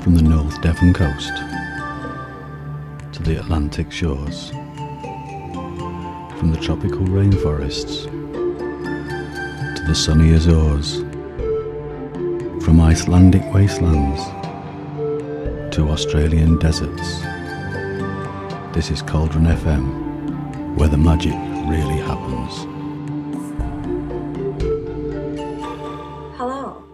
from the North Devon coast to the Atlantic shores, from the tropical rainforests to the sunny Azores, from Icelandic wastelands to Australian deserts. This is Cauldron FM, where the magic really happens. Hello,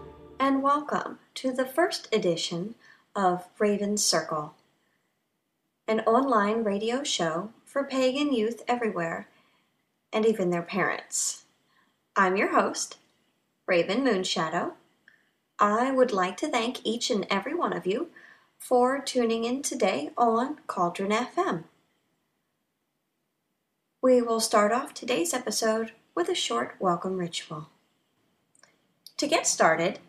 and welcome to the first edition of Raven Circle, an online radio show for pagan youth everywhere and even their parents. I'm your host, Raven Moonshadow. I would like to thank each and every one of you for tuning in today on Cauldron FM. We will start off today's episode with a short welcome ritual. To get started,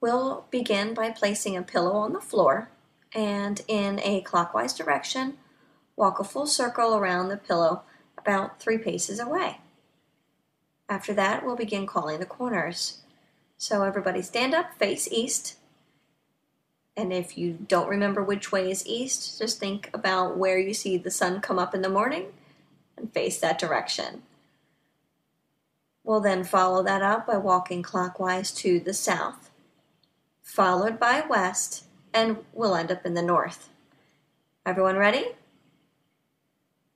we'll begin by placing a pillow on the floor and in a clockwise direction, walk a full circle around the pillow about three paces away. After that, we'll begin calling the corners. So everybody stand up, face east. And if you don't remember which way is east, just think about where you see the sun come up in the morning and face that direction. We'll then follow that up by walking clockwise to the south, followed by west, and we'll end up in the north. Everyone ready?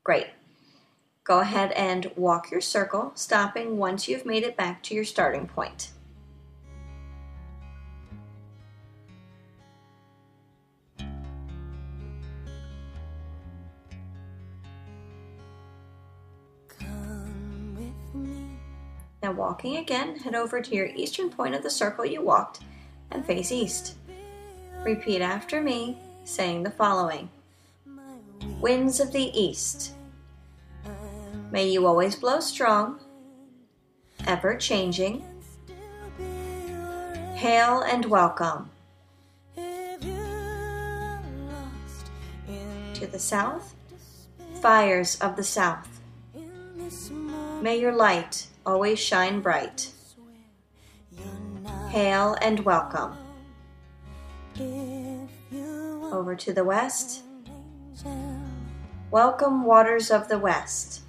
Great. Go ahead and walk your circle, stopping once you've made it back to your starting point. Now, walking again, head over to your eastern point of the circle you walked and face east. Repeat after me, saying the following Winds of the East, may you always blow strong, ever changing. Hail and welcome. To the south, fires of the south. May your light always shine bright. Hail and welcome. Over to the west. Welcome, waters of the west.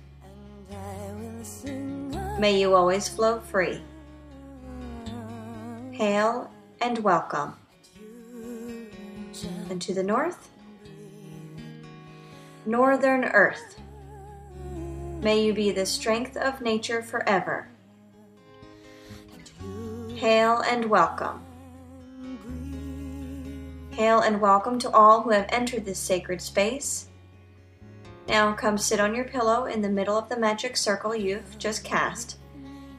May you always flow free. Hail and welcome. And to the north, Northern Earth. May you be the strength of nature forever. Hail and welcome. Hail and welcome to all who have entered this sacred space. Now come sit on your pillow in the middle of the magic circle you've just cast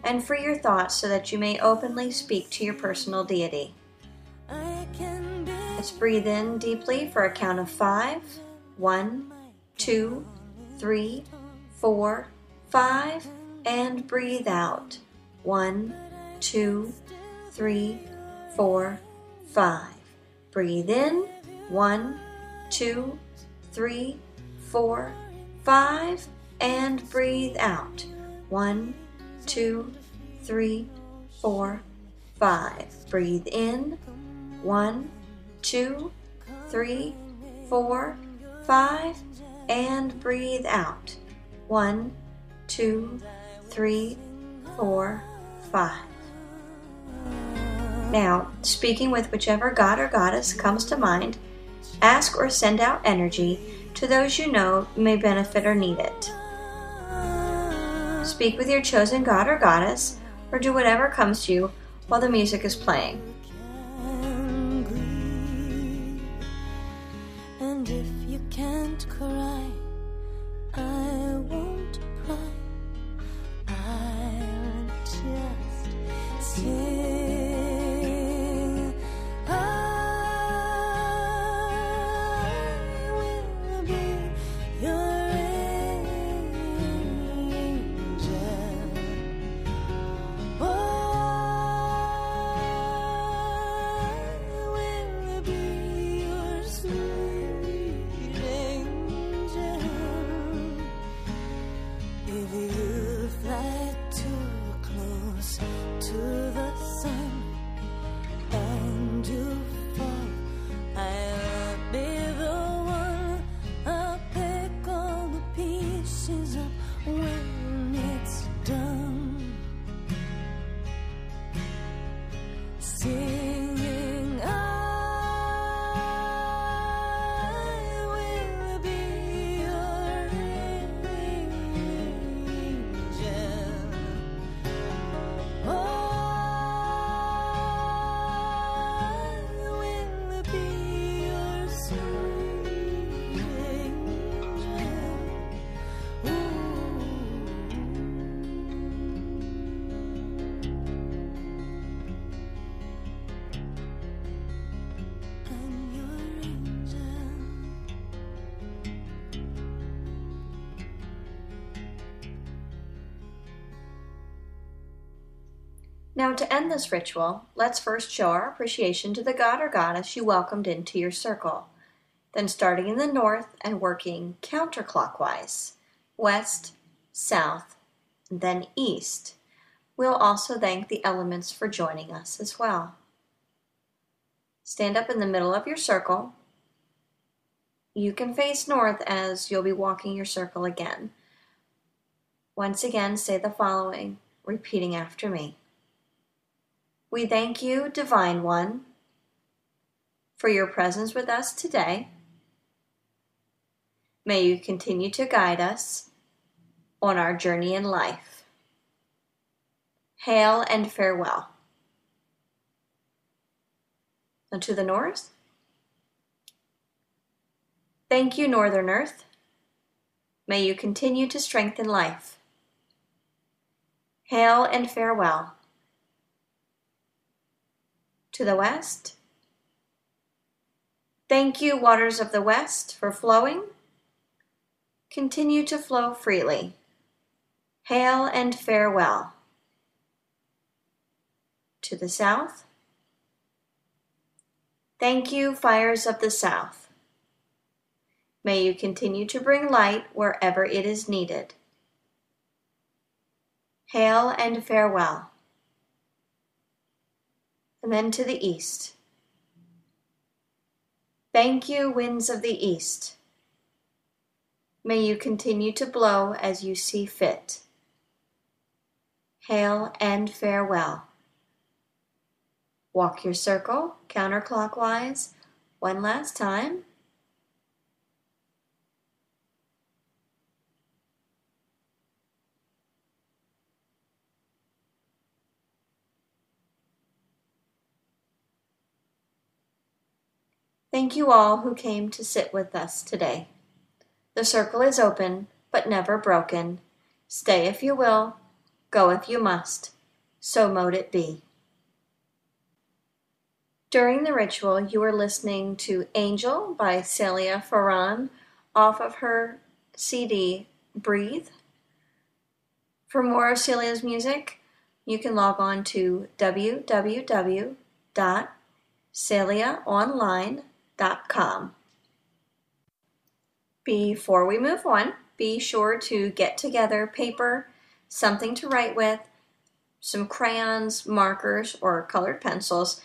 and free your thoughts so that you may openly speak to your personal deity. Let's breathe in deeply for a count of five. One, two, three, four, five, and breathe out. One, two, three, four, five. Breathe in. One, two, three, four, five, and breathe out. One, two, three, four, five. Breathe in. One, two, three, four, five, and breathe out. One, two, three, four, five. Now, speaking with whichever god or goddess comes to mind, ask or send out energy to those you know may benefit or need it. Speak with your chosen god or goddess, or do whatever comes to you while the music is playing. Now, to end this ritual, let's first show our appreciation to the god or goddess you welcomed into your circle. Then, starting in the north and working counterclockwise, west, south, then east, we'll also thank the elements for joining us as well. Stand up in the middle of your circle. You can face north as you'll be walking your circle again. Once again, say the following, repeating after me. We thank you, Divine One, for your presence with us today. May you continue to guide us on our journey in life. Hail and farewell. And to the north. Thank you, Northern Earth. May you continue to strengthen life. Hail and farewell. To the west. Thank you, waters of the west, for flowing. Continue to flow freely. Hail and farewell. To the south. Thank you, fires of the south. May you continue to bring light wherever it is needed. Hail and farewell. And then to the east. Thank you, winds of the east. May you continue to blow as you see fit. Hail and farewell. Walk your circle counterclockwise one last time. Thank you all who came to sit with us today. The circle is open, but never broken. Stay if you will, go if you must. So mote it be. During the ritual, you were listening to Angel by Celia Farran off of her CD Breathe. For more of Celia's music, you can log on to www.celiaonline.com. Before we move on, be sure to get together paper, something to write with, some crayons, markers, or colored pencils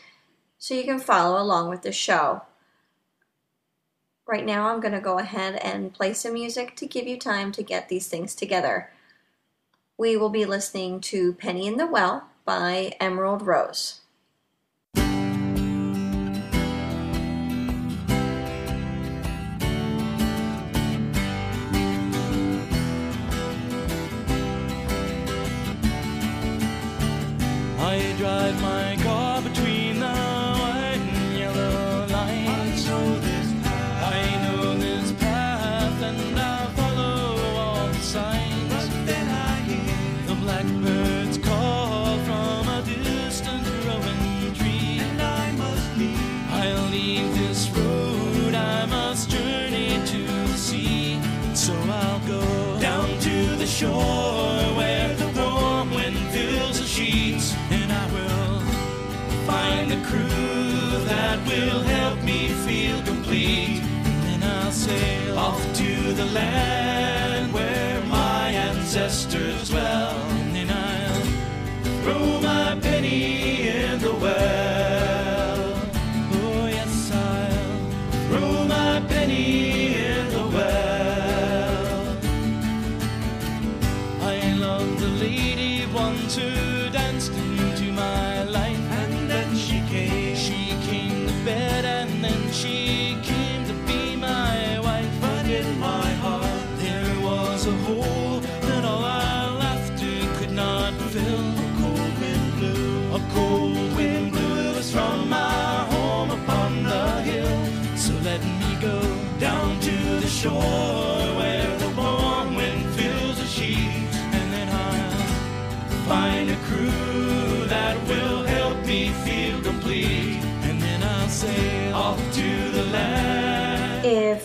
so you can follow along with the show. Right now, I'm going to go ahead and play some music to give you time to get these things together. We will be listening to Penny in the Well by Emerald Rose. Drive my a crew that will help me feel complete. And then I'll sail off to the land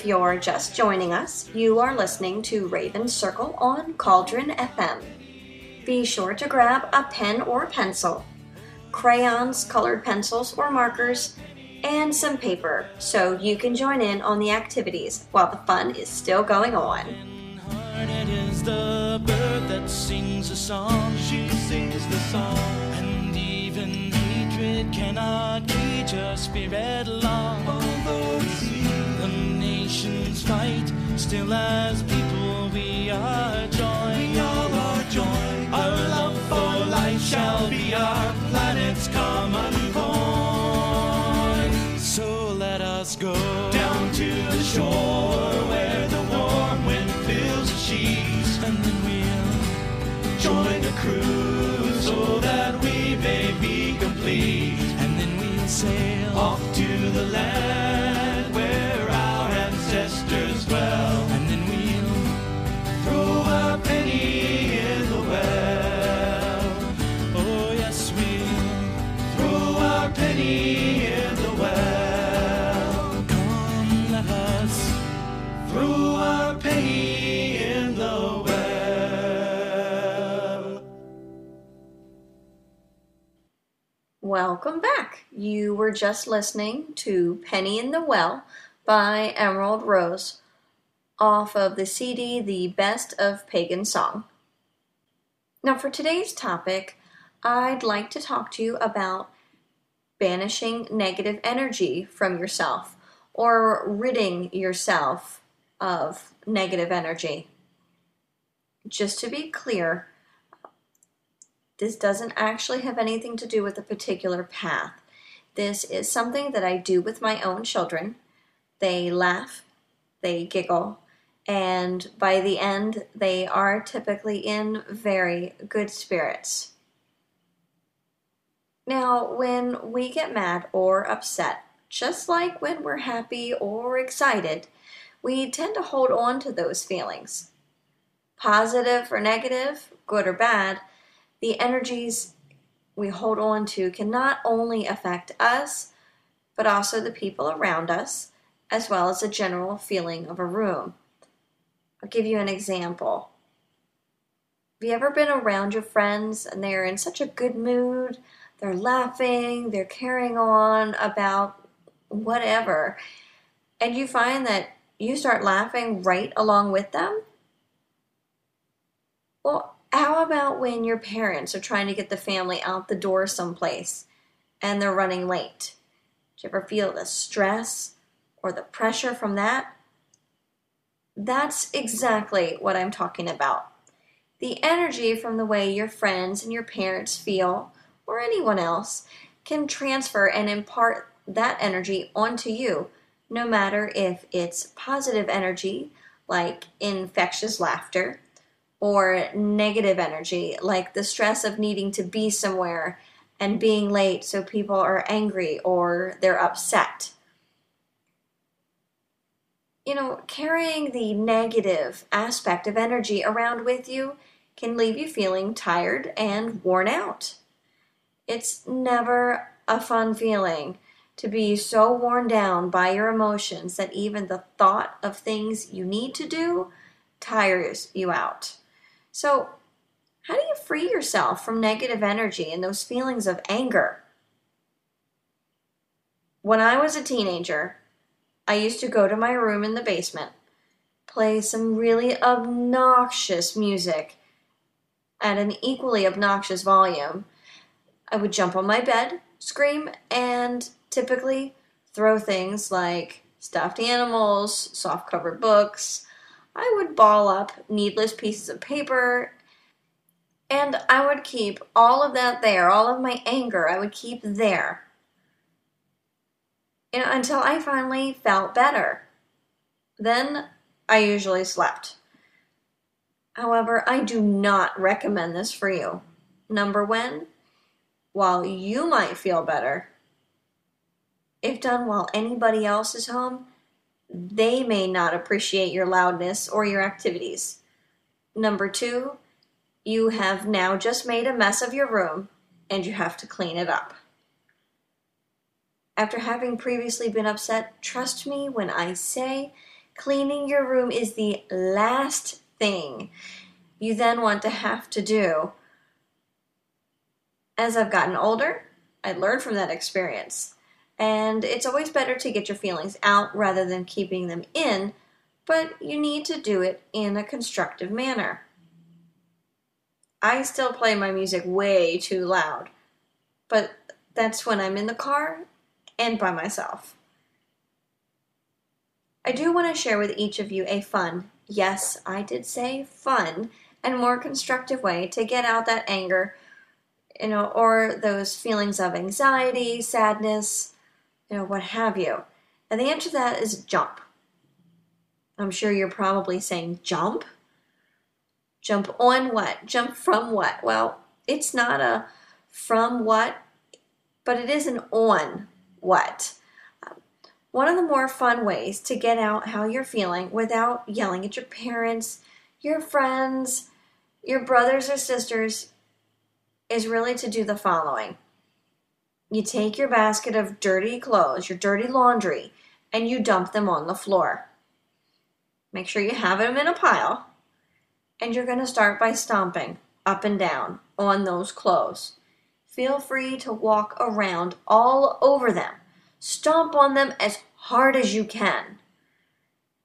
you're just joining us, you are listening to Raven Circle on Cauldron FM. Be sure to grab a pen or pencil. crayons, colored pencils or markers, and some paper so you can join in on the activities while the fun is still going on. cannot cage her spirit long although see the nations fight. Still as people we are joined. We all are joined. Our love for life shall be our planet's common coin. So let us go down to the shore where the warm wind fills the sheets, and then we'll join the crew Welcome back. You were just listening to Penny in the Well by Emerald Rose off of the CD The Best of Pagan Song. Now, for today's topic, I'd like to talk to you about banishing negative energy from yourself or ridding yourself of negative energy. Just to be clear, this doesn't actually have anything to do with a particular path. This is something that I do with my own children. They laugh, they giggle, and by the end, they are typically in very good spirits. Now, when we get mad or upset, just like when we're happy or excited, we tend to hold on to those feelings. Positive or negative, good or bad, the energies we hold on to can not only affect us, but also the people around us, as well as the general feeling of a room. I'll give you an example. Have you ever been around your friends and they're in such a good mood? They're laughing, they're carrying on about whatever, and you find that you start laughing right along with them? Well, about when your parents are trying to get the family out the door someplace and they're running late? Do you ever feel the stress or the pressure from that? That's exactly what I'm talking about. The energy from the way your friends and your parents feel, or anyone else, can transfer and impart that energy onto you, no matter if it's positive energy, like infectious laughter, or negative energy, like the stress of needing to be somewhere and being late so people are angry or they're upset. You know, carrying the negative aspect of energy around with you can leave you feeling tired and worn out. It's never a fun feeling to be so worn down by your emotions that even the thought of things you need to do tires you out. So, how do you free yourself from negative energy and those feelings of anger? When I was a teenager, I used to go to my room in the basement, play some really obnoxious music at an equally obnoxious volume. I would jump on my bed, scream, and typically throw things like stuffed animals, soft covered books. I would ball up needless pieces of paper and I would keep all of that there, all of my anger, I would keep there. Know, until I finally felt better. Then I usually slept. However, I do not recommend this for you. Number one, while you might feel better, if done while anybody else is home, they may not appreciate your loudness or your activities. Number two, you have now just made a mess of your room and you have to clean it up. After having previously been upset, trust me when I say cleaning your room is the last thing you then want to have to do. As I've gotten older, I learned from that experience. And it's always better to get your feelings out rather than keeping them in, but you need to do it in a constructive manner. I still play my music way too loud, but that's when I'm in the car and by myself. I do want to share with each of you a fun, yes, I did say fun, and more constructive way to get out that anger, you know, or those feelings of anxiety, sadness, you know, what have you. And the answer to that is jump. I'm sure you're probably saying jump. Jump on what? Jump from what? Well, it's not a from what, but it is an on what. One of the more fun ways to get out how you're feeling without yelling at your parents, your friends, your brothers or sisters is really to do the following. You take your basket of dirty clothes, your dirty laundry, and you dump them on the floor. Make sure you have them in a pile. And you're going to start by stomping up and down on those clothes. Feel free to walk around all over them. Stomp on them as hard as you can.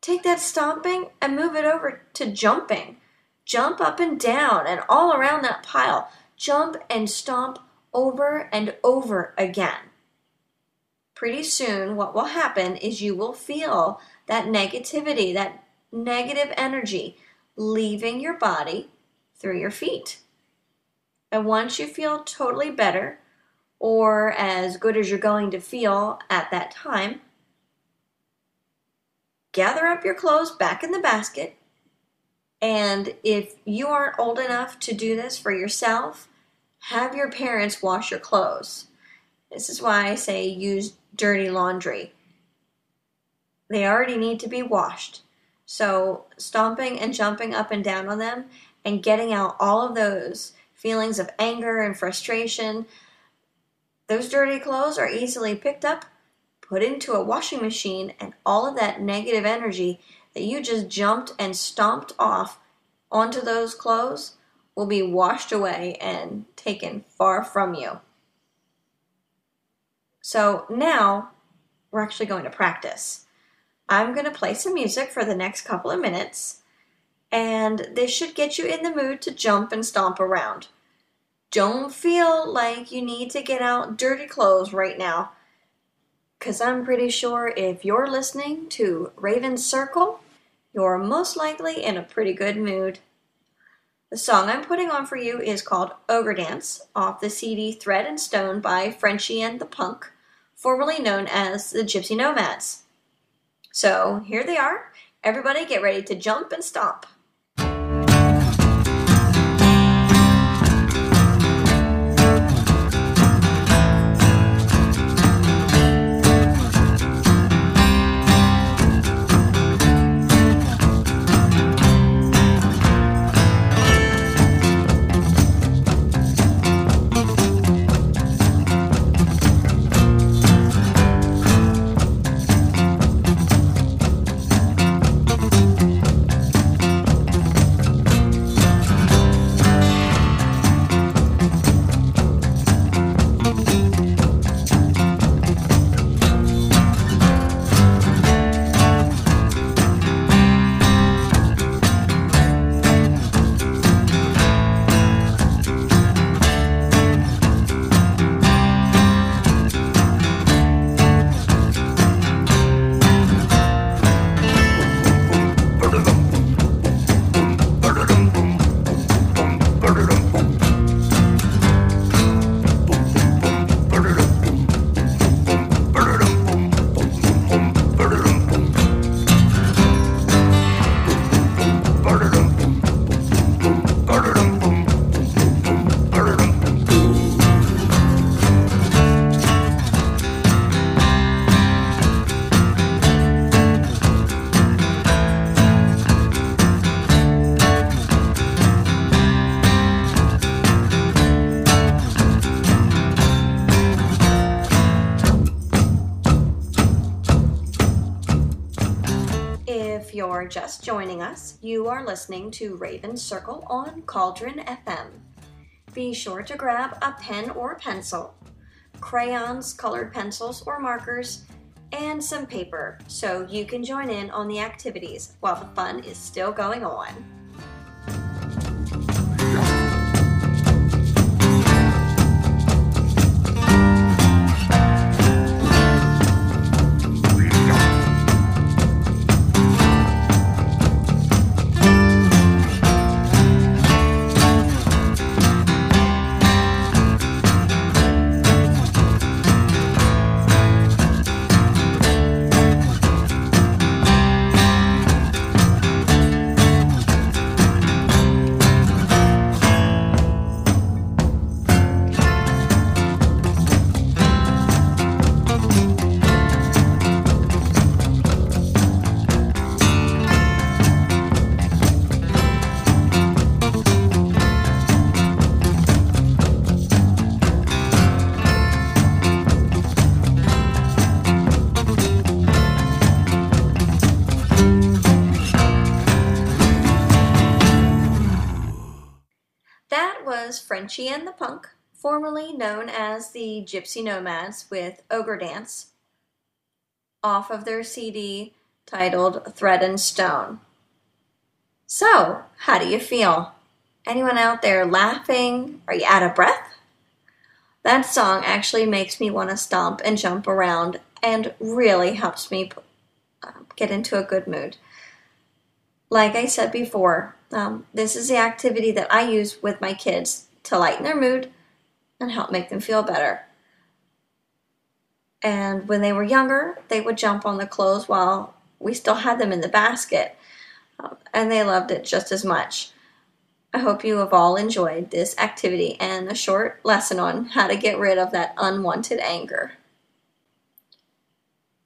Take that stomping and move it over to jumping. Jump up and down and all around that pile. Jump and stomp over and over again. Pretty soon, what will happen is you will feel that negativity, that negative energy leaving your body through your feet. And once you feel totally better, or as good as you're going to feel at that time, gather up your clothes back in the basket. And if you aren't old enough to do this for yourself, have your parents wash your clothes. This is why I say use dirty laundry. They already need to be washed. So, stomping and jumping up and down on them and getting out all of those feelings of anger and frustration, those dirty clothes are easily picked up, put into a washing machine, and all of that negative energy that you just jumped and stomped off onto those clothes will be washed away and taken far from you. So now we're actually going to practice. I'm going to play some music for the next couple of minutes, and this should get you in the mood to jump and stomp around. Don't feel like you need to get out dirty clothes right now, because I'm pretty sure if you're listening to Raven's Circle, you're most likely in a pretty good mood. The song I'm putting on for you is called Ogre Dance off the CD Thread and Stone by Frenchie and the Punk, formerly known as the Gypsy Nomads. So here they are. Everybody get ready to jump and stomp. You're just joining us, you are listening to Raven Circle on Cauldron FM. Be sure to grab a pen or pencil. crayons, colored pencils or markers, and some paper so you can join in on the activities while the fun is still going on. Punk, formerly known as the Gypsy Nomads with Ogre Dance, off of their CD titled Thread and Stone. So, how do you feel? Anyone out there laughing? Are you out of breath? That song actually makes me want to stomp and jump around and really helps me uh, get into a good mood. Like I said before, um, this is the activity that I use with my kids to lighten their mood and help make them feel better. And when they were younger, they would jump on the clothes while we still had them in the basket, um, and they loved it just as much. I hope you have all enjoyed this activity and a short lesson on how to get rid of that unwanted anger.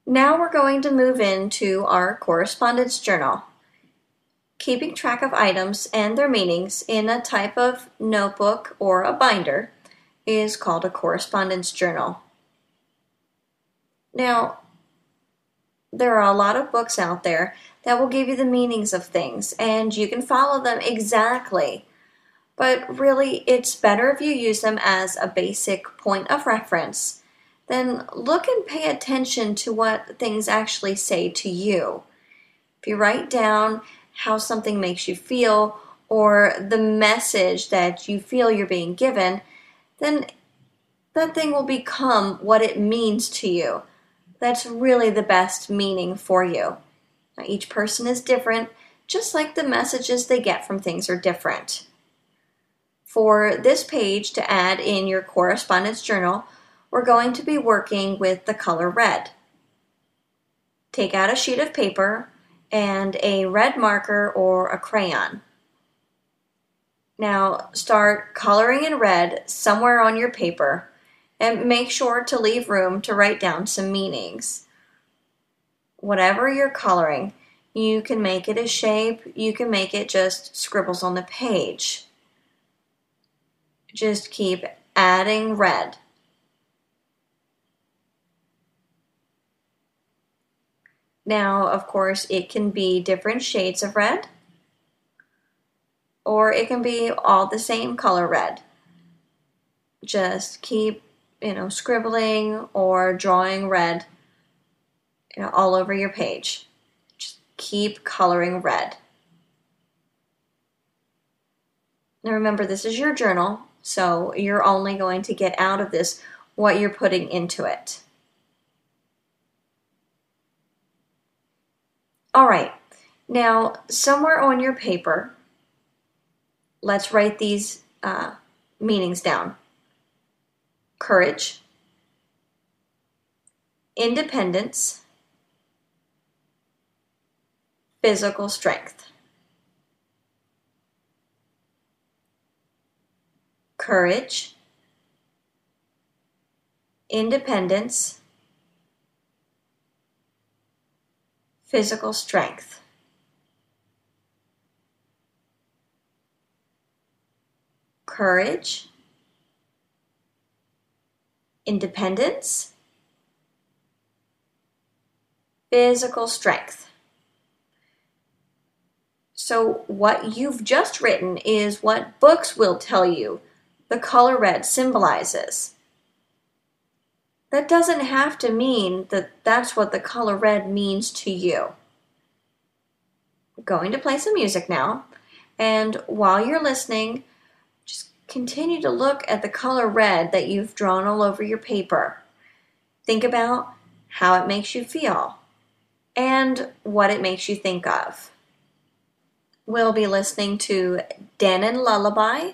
Now we're going to move into our correspondence journal. Keeping track of items and their meanings in a type of notebook or a binder is called a correspondence journal. Now, there are a lot of books out there that will give you the meanings of things and you can follow them exactly. But really, it's better if you use them as a basic point of reference. Then look and pay attention to what things actually say to you. If you write down how something makes you feel or the message that you feel you're being given, then that thing will become what it means to you. That's really the best meaning for you. Now, each person is different, just like the messages they get from things are different. For this page to add in your correspondence journal, we're going to be working with the color red. Take out a sheet of paper and a red marker or a crayon. Now start coloring in red somewhere on your paper and make sure to leave room to write down some meanings. Whatever you're coloring, you can make it a shape, you can make it just scribbles on the page. Just keep adding red. Now, of course, it can be different shades of red, or it can be all the same color red. Just keep, you know, scribbling or drawing red, you know, all over your page. Just keep coloring red. Now remember, this is your journal, so you're only going to get out of this what you're putting into it. All right, now somewhere on your paper, let's write these uh, meanings down. Courage, independence, physical strength. Courage, independence, physical strength. Courage, independence, physical strength. So, what you've just written is what books will tell you the color red symbolizes. That doesn't have to mean that that's what the color red means to you. Going to play some music now, and while you're listening, just continue to look at the color red that you've drawn all over your paper. Think about how it makes you feel and what it makes you think of. We'll be listening to Dannon Lullaby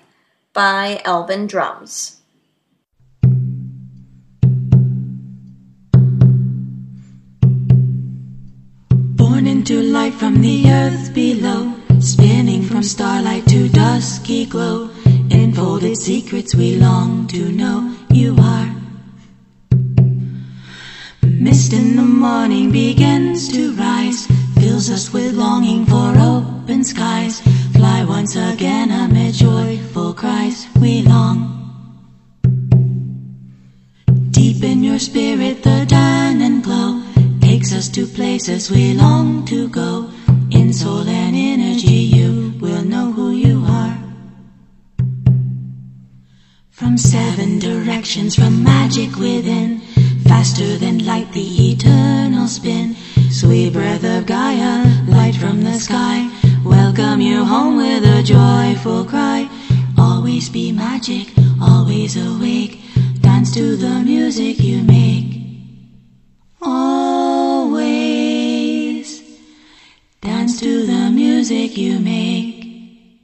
by Elvin Drums. Into light from the earth below, spinning from starlight to dusky glow. Enfolded secrets we long to know you are. Mist in the morning begins to rise, fills us with longing for open skies. Fly once again amid joyful cries, we long. Deep in your spirit, the dawn and glow takes us to places we long to go. In soul and energy, you will know who you are. From seven directions, from magic within, faster than light, the eternal spin. Sweet breath of Gaia, light from the sky, welcome you home with a joyful cry. Always be magic, always awake, dance to the music you make. You make.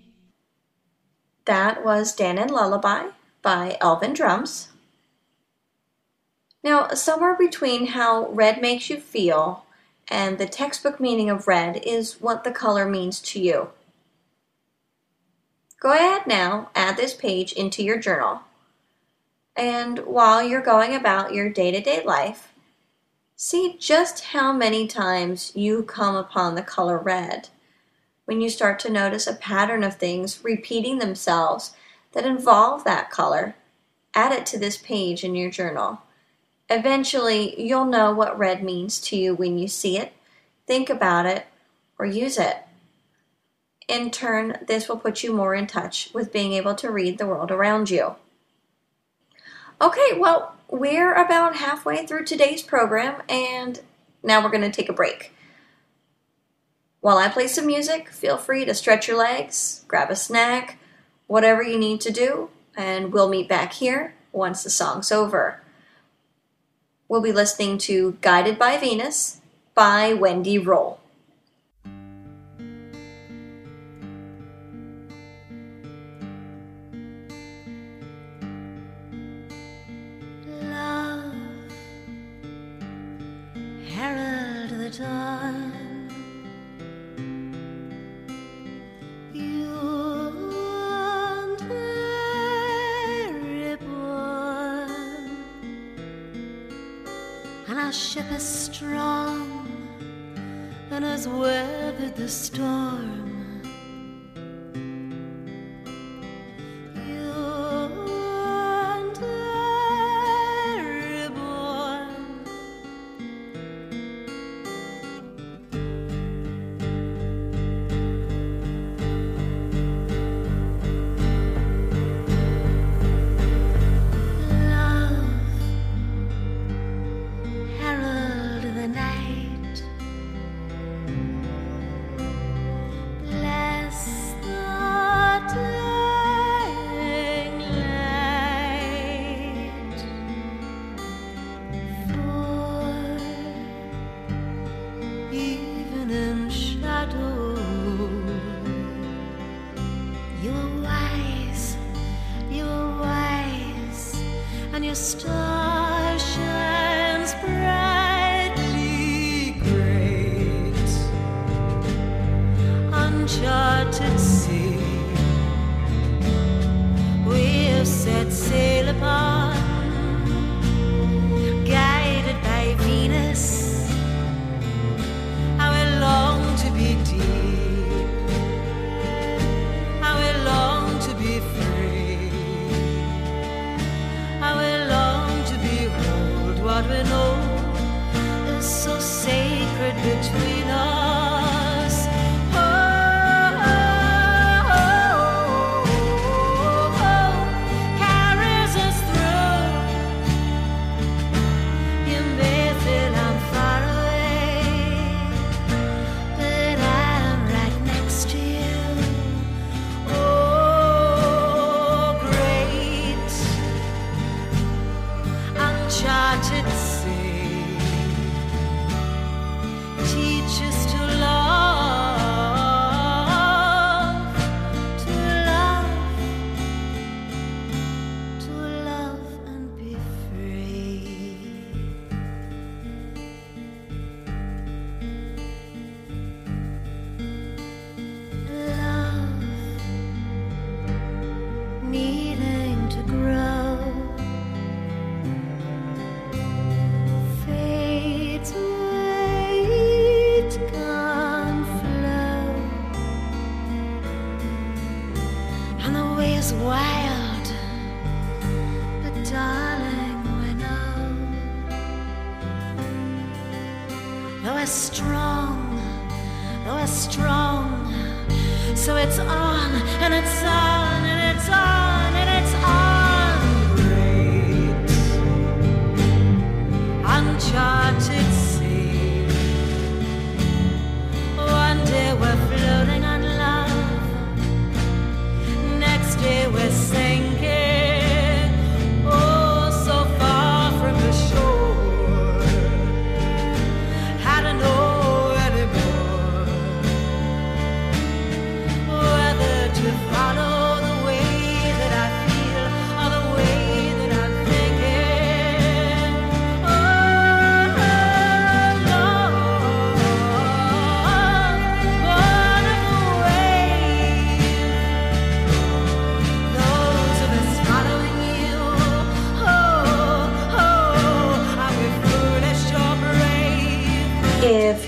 That was Dannon Lullaby by Elvin Drums. Now, somewhere between how red makes you feel and the textbook meaning of red is what the color means to you. Go ahead now, add this page into your journal. And while you're going about your day to day life, see just how many times you come upon the color red. When you start to notice a pattern of things repeating themselves that involve that color, add it to this page in your journal. Eventually, you'll know what red means to you when you see it, think about it, or use it. In turn, this will put you more in touch with being able to read the world around you. Okay, well, we're about halfway through today's program, and now we're going to take a break. While I play some music, feel free to stretch your legs, grab a snack, whatever you need to do, and we'll meet back here once the song's over. We'll be listening to Guided by Venus by Wendy Rule. Love, herald the dawn. Our ship is strong and has weathered the storm.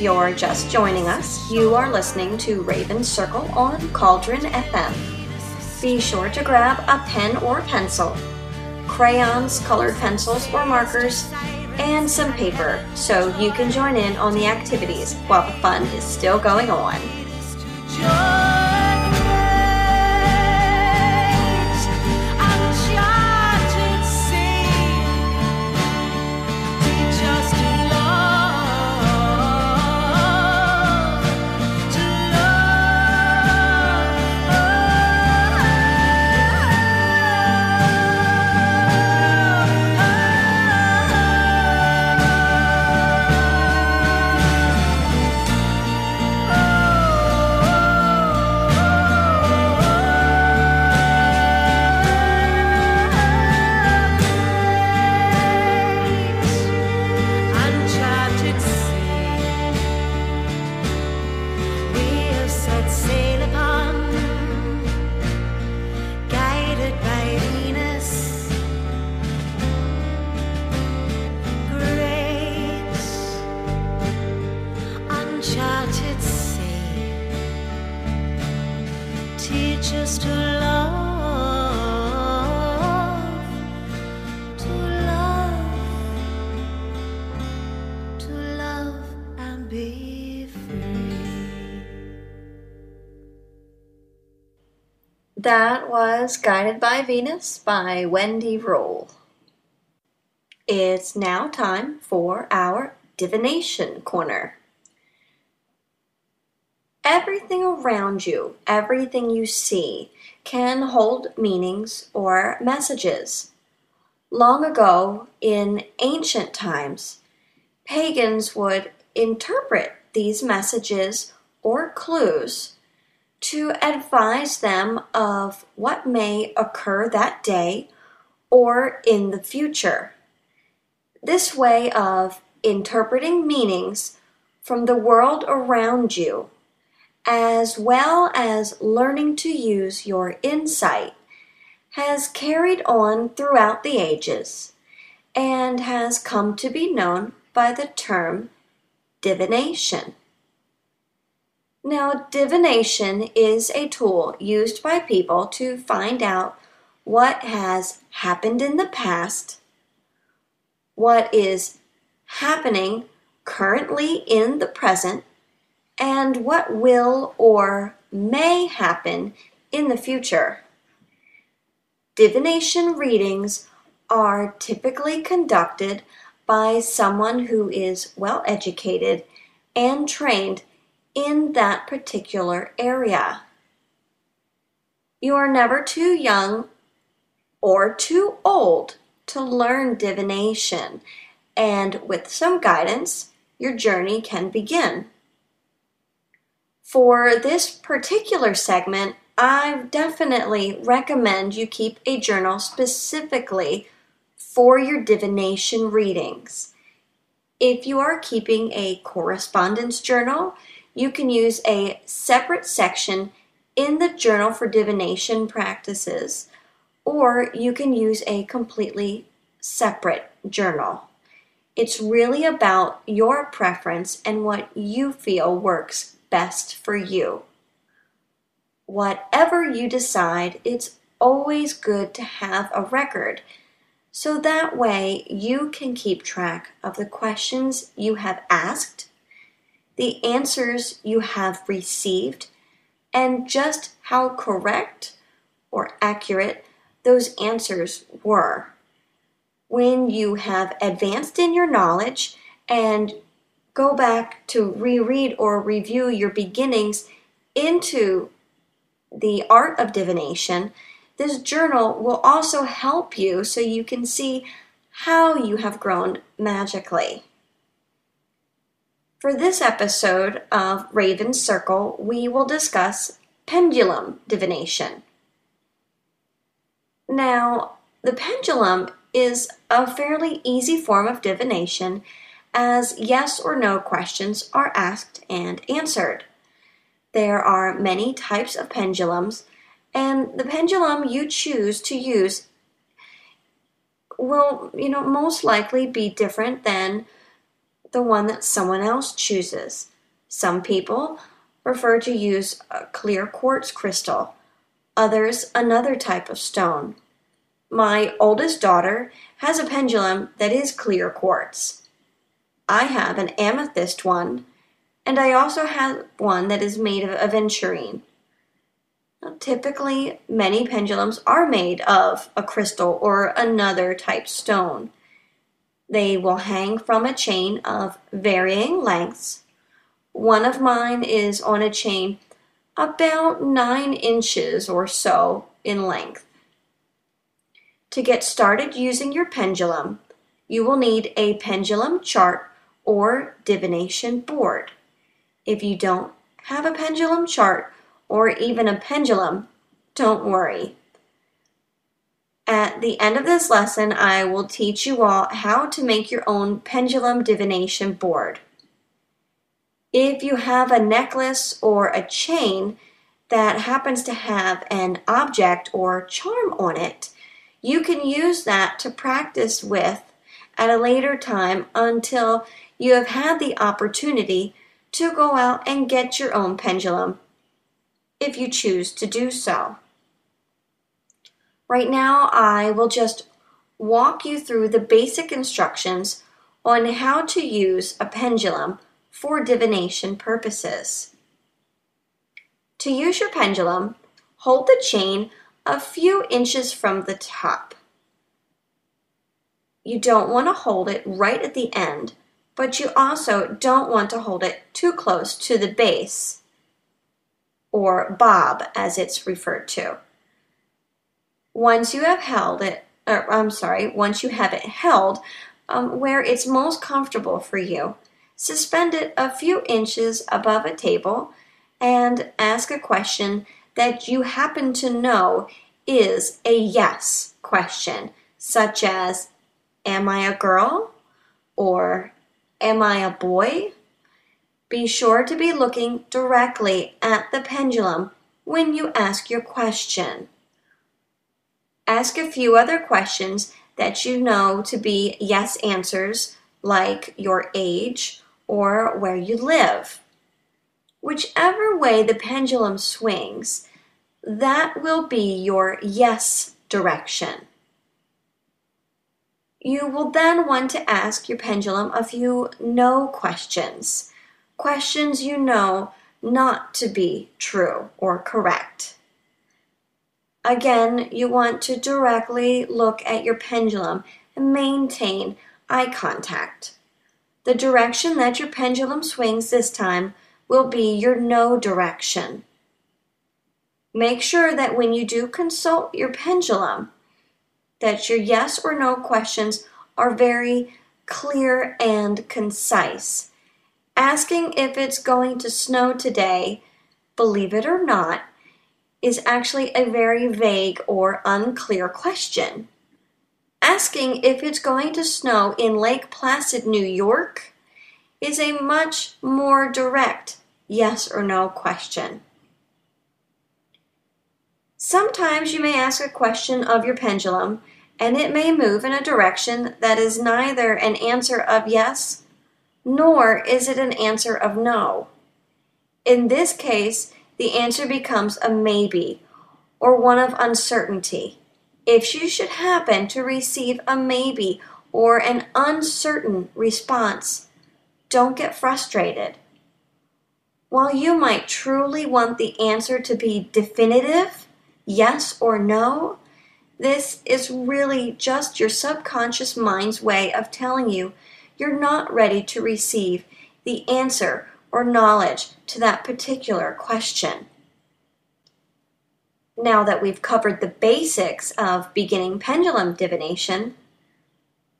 You're just joining us, you are listening to Raven Circle on Cauldron FM. Be sure to grab a pen or pencil, crayons, colored pencils or markers, and some paper so you can join in on the activities while the fun is still going on. Was Guided by Venus by Wendy Rule. It's now time for our divination corner. Everything around you, everything you see, can hold meanings or messages. Long ago, in ancient times, pagans would interpret these messages or clues to advise them of what may occur that day or in the future. This way of interpreting meanings from the world around you, as well as learning to use your insight, has carried on throughout the ages and has come to be known by the term divination. Now, divination is a tool used by people to find out what has happened in the past, what is happening currently in the present, and what will or may happen in the future. Divination readings are typically conducted by someone who is well educated and trained in that particular area. You are never too young or too old to learn divination, and with some guidance, your journey can begin. For this particular segment, I definitely recommend you keep a journal specifically for your divination readings. If you are keeping a correspondence journal, you can use a separate section in the Journal for Divination Practices, or you can use a completely separate journal. It's really about your preference and what you feel works best for you. Whatever you decide, it's always good to have a record so that way you can keep track of the questions you have asked the answers you have received and just how correct or accurate those answers were. When you have advanced in your knowledge and go back to reread or review your beginnings into the art of divination, this journal will also help you so you can see how you have grown magically. For this episode of Raven's Circle, we will discuss pendulum divination. Now, the pendulum is a fairly easy form of divination as yes or no questions are asked and answered. There are many types of pendulums, and the pendulum you choose to use will, you know, most likely be different than the one that someone else chooses. Some people prefer to use a clear quartz crystal, others another type of stone. My oldest daughter has a pendulum that is clear quartz. I have an amethyst one, and I also have one that is made of aventurine. Now, typically, many pendulums are made of a crystal or another type stone. They will hang from a chain of varying lengths. One of mine is on a chain about nine inches or so in length. To get started using your pendulum, you will need a pendulum chart or divination board. If you don't have a pendulum chart or even a pendulum, don't worry. At the end of this lesson, I will teach you all how to make your own pendulum divination board. If you have a necklace or a chain that happens to have an object or charm on it, you can use that to practice with at a later time until you have had the opportunity to go out and get your own pendulum if you choose to do so. Right now, I will just walk you through the basic instructions on how to use a pendulum for divination purposes. To use your pendulum, hold the chain a few inches from the top. You don't want to hold it right at the end, but you also don't want to hold it too close to the base, or bob as it's referred to. Once you have held it, or I'm sorry, once you have it held um, where it's most comfortable for you, suspend it a few inches above a table and ask a question that you happen to know is a yes question, such as, Am I a girl? or Am I a boy? Be sure to be looking directly at the pendulum when you ask your question. Ask a few other questions that you know to be yes answers, like your age or where you live. Whichever way the pendulum swings, that will be your yes direction. You will then want to ask your pendulum a few no questions, questions you know not to be true or correct. Again, you want to directly look at your pendulum and maintain eye contact. The direction that your pendulum swings this time will be your no direction. Make sure that when you do consult your pendulum, that your yes or no questions are very clear and concise. Asking if it's going to snow today, believe it or not, is actually a very vague or unclear question. Asking if it's going to snow in Lake Placid, New York, is a much more direct yes or no question. Sometimes you may ask a question of your pendulum, and it may move in a direction that is neither an answer of yes nor is it an answer of no. In this case, the answer becomes a maybe or one of uncertainty. If you should happen to receive a maybe or an uncertain response, don't get frustrated. While you might truly want the answer to be definitive, yes or no, this is really just your subconscious mind's way of telling you you're not ready to receive the answer or knowledge to that particular question. Now that we've covered the basics of beginning pendulum divination,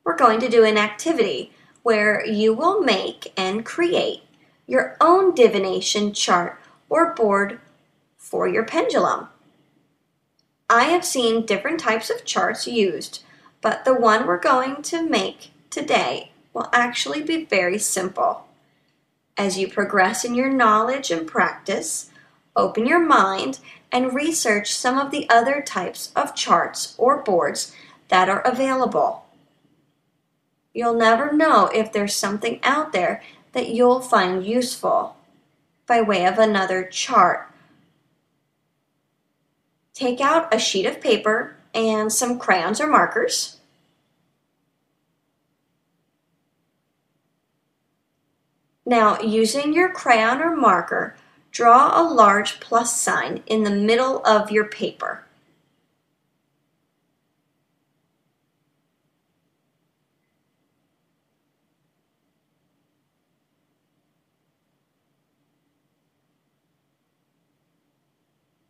we're going to do an activity where you will make and create your own divination chart or board for your pendulum. I have seen different types of charts used, but the one we're going to make today will actually be very simple. As you progress in your knowledge and practice, open your mind and research some of the other types of charts or boards that are available. You'll never know if there's something out there that you'll find useful by way of another chart. Take out a sheet of paper and some crayons or markers. Now, using your crayon or marker, draw a large plus sign in the middle of your paper.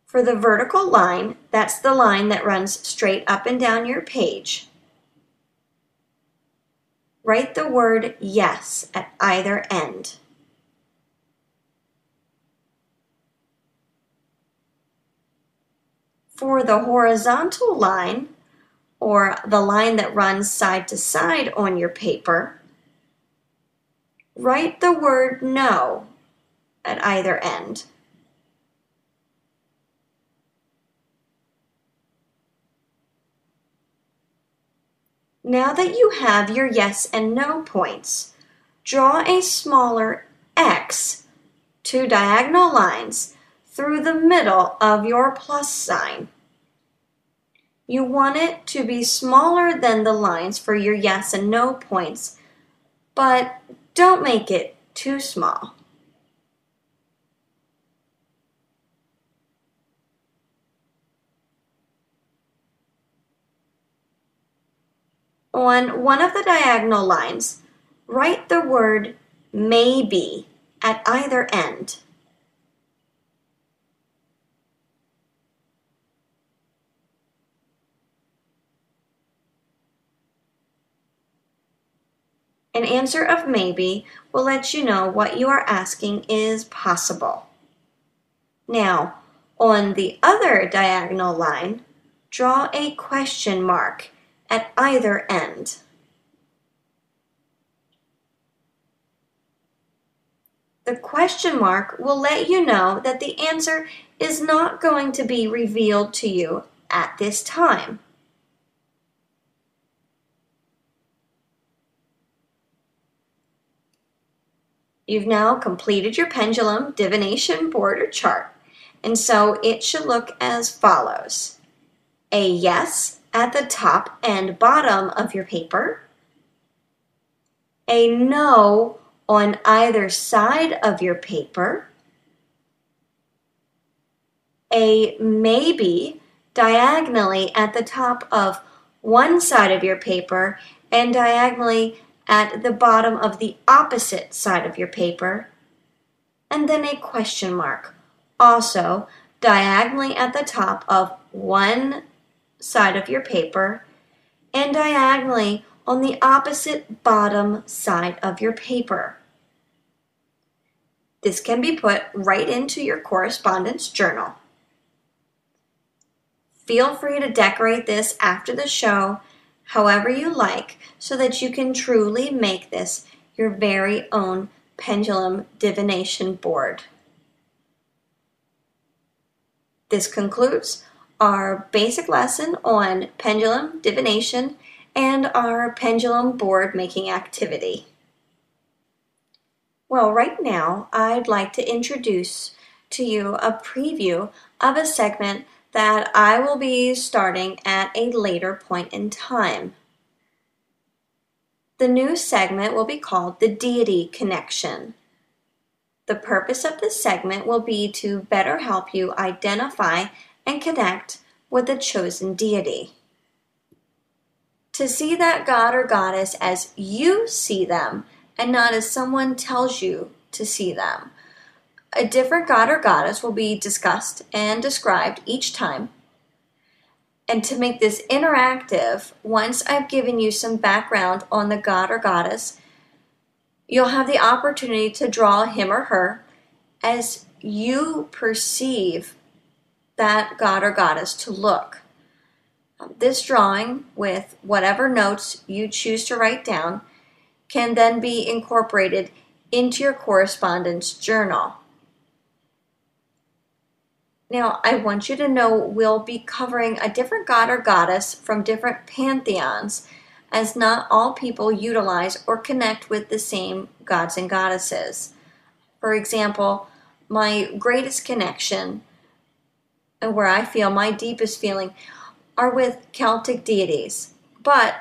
For the vertical line, that's the line that runs straight up and down your page. Write the word yes at either end. For the horizontal line, or the line that runs side to side on your paper, write the word no at either end. Now that you have your yes and no points, draw a smaller X, two diagonal lines, through the middle of your plus sign. You want it to be smaller than the lines for your yes and no points, but don't make it too small. On one of the diagonal lines, write the word maybe at either end. An answer of maybe will let you know what you are asking is possible. Now, on the other diagonal line, draw a question mark at either end. The question mark will let you know that the answer is not going to be revealed to you at this time. You've now completed your pendulum divination board or chart, and so it should look as follows. A yes at the top and bottom of your paper, a no on either side of your paper, a maybe diagonally at the top of one side of your paper and diagonally at the bottom of the opposite side of your paper, and then a question mark, also diagonally at the top of one side of your paper and diagonally on the opposite bottom side of your paper. This can be put right into your correspondence journal. Feel free to decorate this after the show however you like so that you can truly make this your very own pendulum divination board. This concludes our basic lesson on pendulum divination and our pendulum board making activity. Well, right now, I'd like to introduce to you a preview of a segment that I will be starting at a later point in time. The new segment will be called the Deity Connection. The purpose of this segment will be to better help you identify and connect with the chosen deity. To see that god or goddess as you see them and not as someone tells you to see them. A different god or goddess will be discussed and described each time. And to make this interactive, once I've given you some background on the god or goddess, you'll have the opportunity to draw him or her as you perceive that god or goddess to look. Um, this drawing, with whatever notes you choose to write down, can then be incorporated into your correspondence journal. Now, I want you to know we'll be covering a different god or goddess from different pantheons, as not all people utilize or connect with the same gods and goddesses. For example, my greatest connection, and where I feel my deepest feeling, are with Celtic deities. But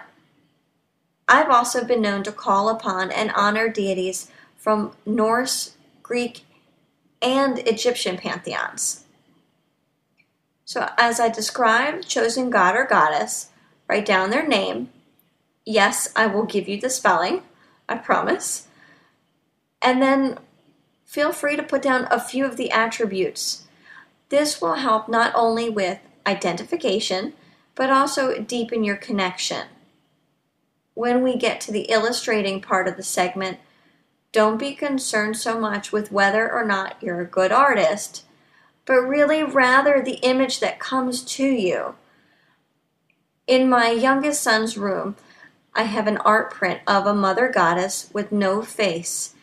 I've also been known to call upon and honor deities from Norse, Greek, and Egyptian pantheons. So, as I describe chosen god or goddess, write down their name. Yes, I will give you the spelling, I promise. And then feel free to put down a few of the attributes. This will help not only with identification, but also deepen your connection. When we get to the illustrating part of the segment, don't be concerned so much with whether or not you're a good artist but really rather the image that comes to you. In my youngest son's room, I have an art print of a mother goddess with no face.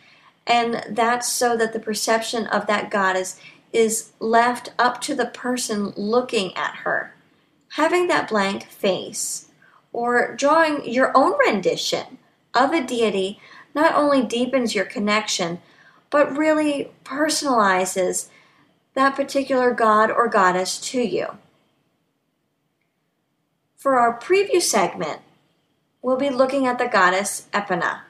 And that's so that the perception of that goddess is left up to the person looking at her. Having that blank face or drawing your own rendition of a deity not only deepens your connection, but really personalizes that particular god or goddess to you. For our preview segment, we'll be looking at the goddess Epona.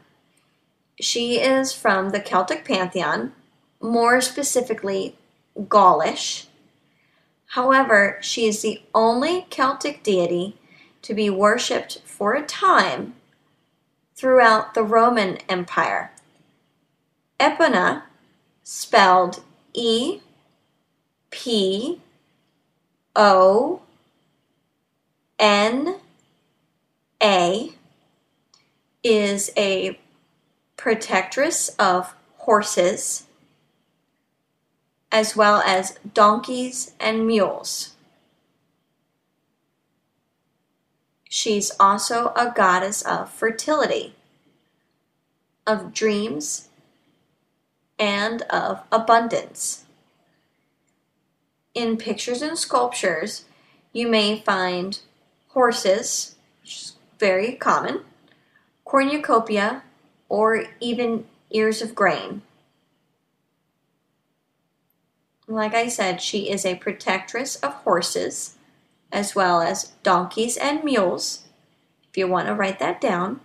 She is from the Celtic pantheon, more specifically Gaulish. However, she is the only Celtic deity to be worshipped for a time throughout the Roman Empire. Epona, spelled E P O N A is a protectress of horses as well as donkeys and mules. She's also a goddess of fertility, of dreams, and of abundance. In pictures and sculptures, you may find horses, which is very common, cornucopia, or even ears of grain. Like I said, she is a protectress of horses as well as donkeys and mules, if you want to write that down,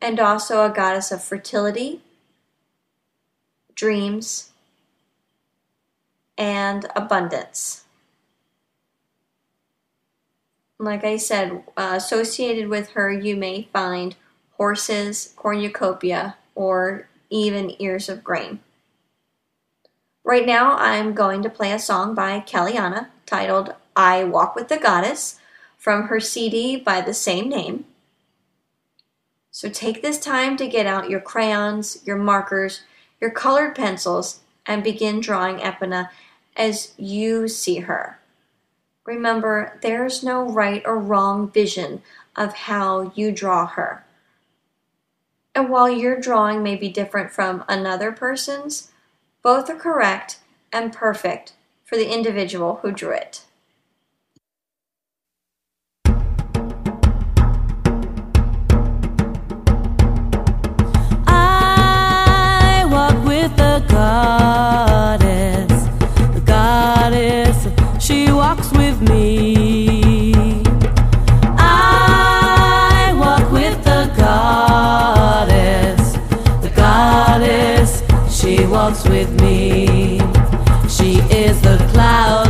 and also a goddess of fertility, dreams, and abundance. Like I said, uh, associated with her, you may find horses, cornucopia, or even ears of grain. Right now, I'm going to play a song by Kellianna titled I Walk with the Goddess from her CD by the same name. So take this time to get out your crayons, your markers, your colored pencils, and begin drawing Epona as you see her. Remember, there's no right or wrong vision of how you draw her. And while your drawing may be different from another person's, both are correct and perfect for the individual who drew it. I walk with the goddess, walks with me. She is the clouds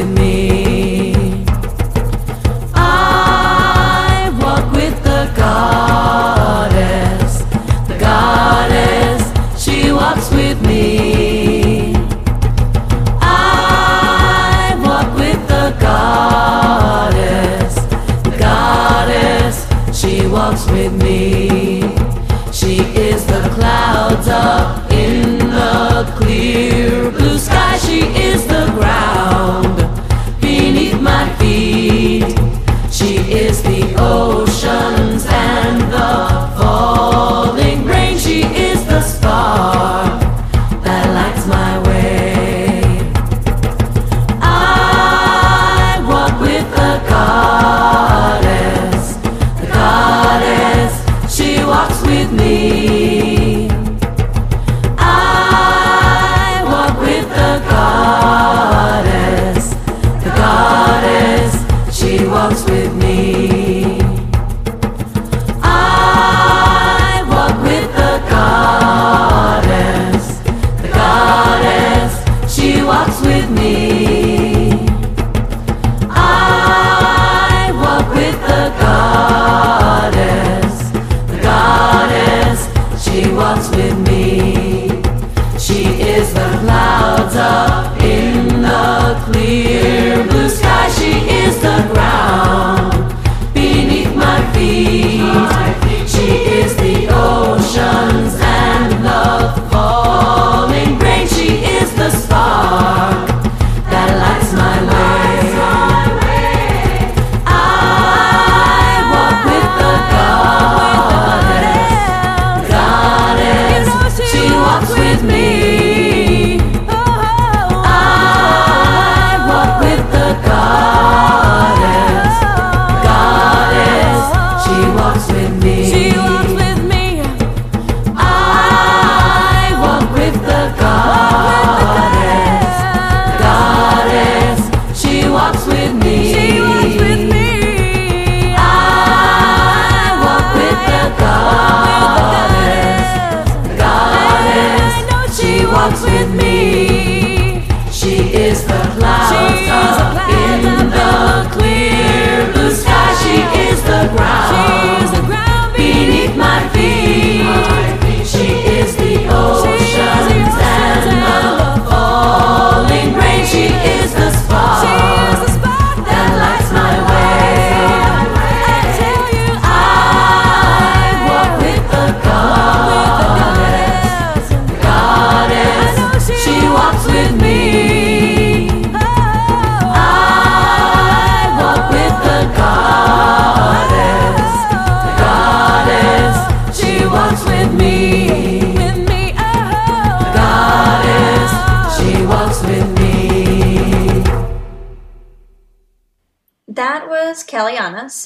with me.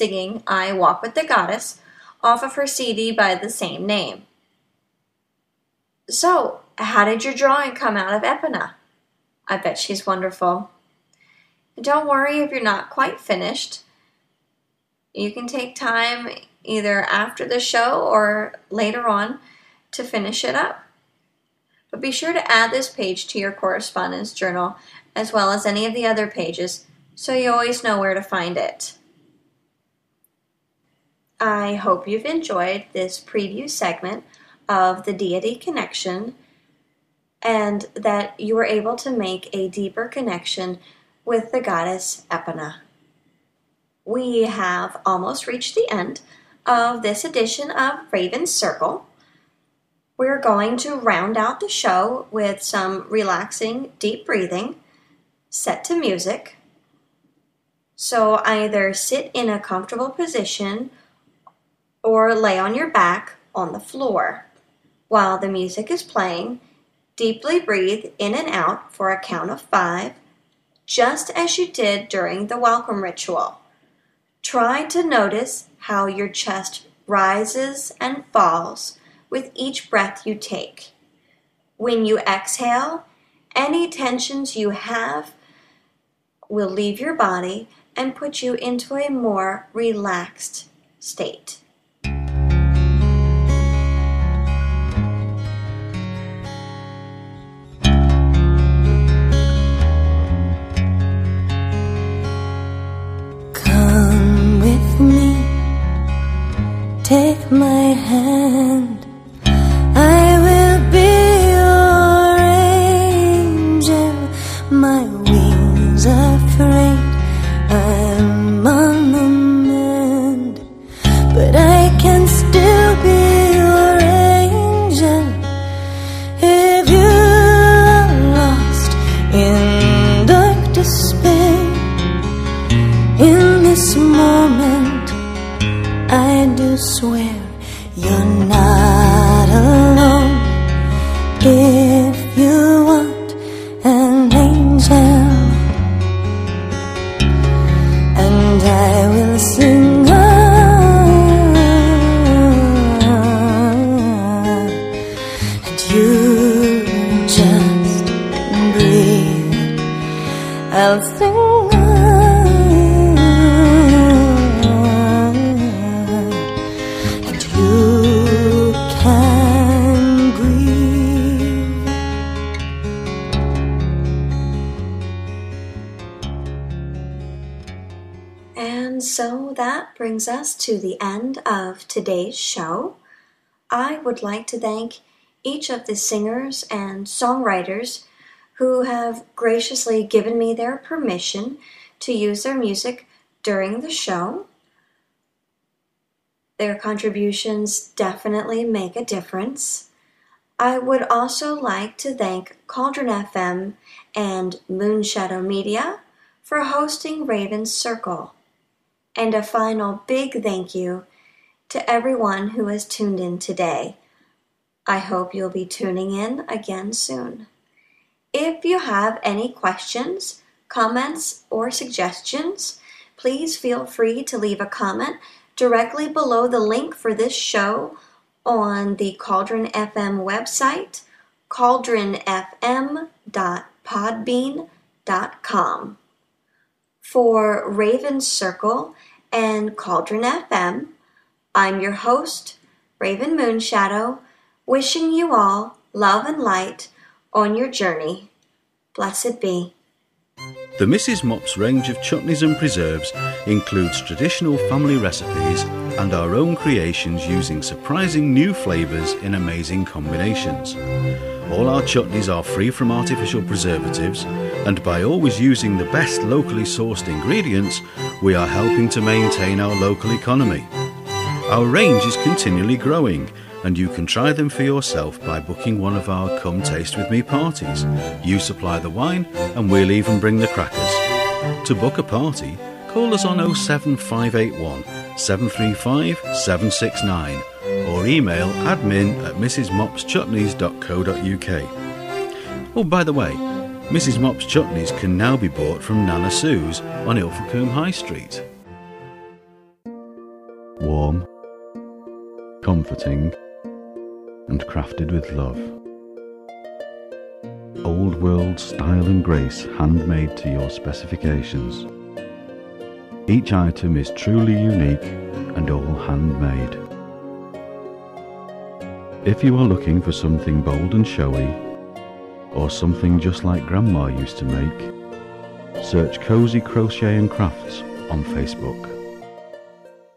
Singing I Walk with the Goddess off of her CD by the same name. So, how did your drawing come out of Epona? I bet she's wonderful. Don't worry if you're not quite finished. You can take time either after the show or later on to finish it up. But be sure to add this page to your correspondence journal as well as any of the other pages so you always know where to find it. I hope you've enjoyed this preview segment of the Deity Connection and that you were able to make a deeper connection with the goddess Epona. We have almost reached the end of this edition of Raven's Circle. We're going to round out the show with some relaxing, deep breathing set to music. So either sit in a comfortable position or lay on your back on the floor. While the music is playing, deeply breathe in and out for a count of five, just as you did during the welcome ritual. Try to notice how your chest rises and falls with each breath you take. When you exhale, any tensions you have will leave your body and put you into a more relaxed state. Take my hand. I will sing brings us to the end of today's show. I would like to thank each of the singers and songwriters who have graciously given me their permission to use their music during the show. Their contributions definitely make a difference. I would also like to thank Cauldron FM and Moonshadow Media for hosting Raven's Circle. And a final big thank you to everyone who has tuned in today. I hope you'll be tuning in again soon. If you have any questions, comments, or suggestions, please feel free to leave a comment directly below the link for this show on the Cauldron FM website, cauldronfm.podbean.com. For Raven Circle and Cauldron FM, I'm your host, Raven Moonshadow, wishing you all love and light on your journey. Blessed be. The Mrs. Mops range of chutneys and preserves includes traditional family recipes and our own creations using surprising new flavours in amazing combinations. All our chutneys are free from artificial preservatives, and by always using the best locally sourced ingredients, we are helping to maintain our local economy. Our range is continually growing, and you can try them for yourself by booking one of our Come Taste With Me parties. You supply the wine, and we'll even bring the crackers. To book a party, call us on 07581 735 769 or email admin at mrsmopschutneys.co.uk. Oh, by the way, Mrs. Mop's chutneys can now be bought from Nana Sue's on Ilfracombe High Street. Warm, comforting, and crafted with love. Old world style and grace handmade to your specifications. Each item is truly unique and all handmade. If you are looking for something bold and showy, or something just like Grandma used to make, search Cozy Crochet and Crafts on Facebook.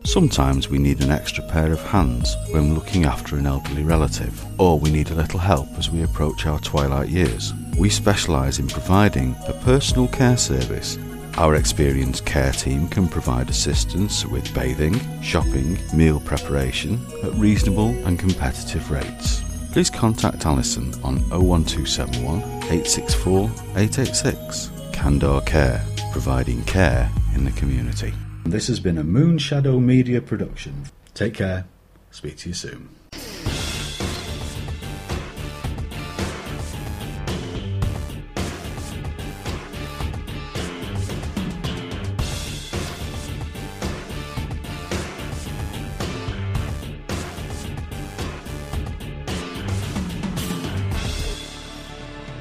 Sometimes we need an extra pair of hands when looking after an elderly relative, or we need a little help as we approach our twilight years. We specialise in providing a personal care service. Our experienced care team can provide assistance with bathing, shopping, meal preparation at reasonable and competitive rates. Please contact Alison on 01271 864 886. Candor Care providing care in the community. This has been a Moonshadow Media production. Take care. Speak to you soon.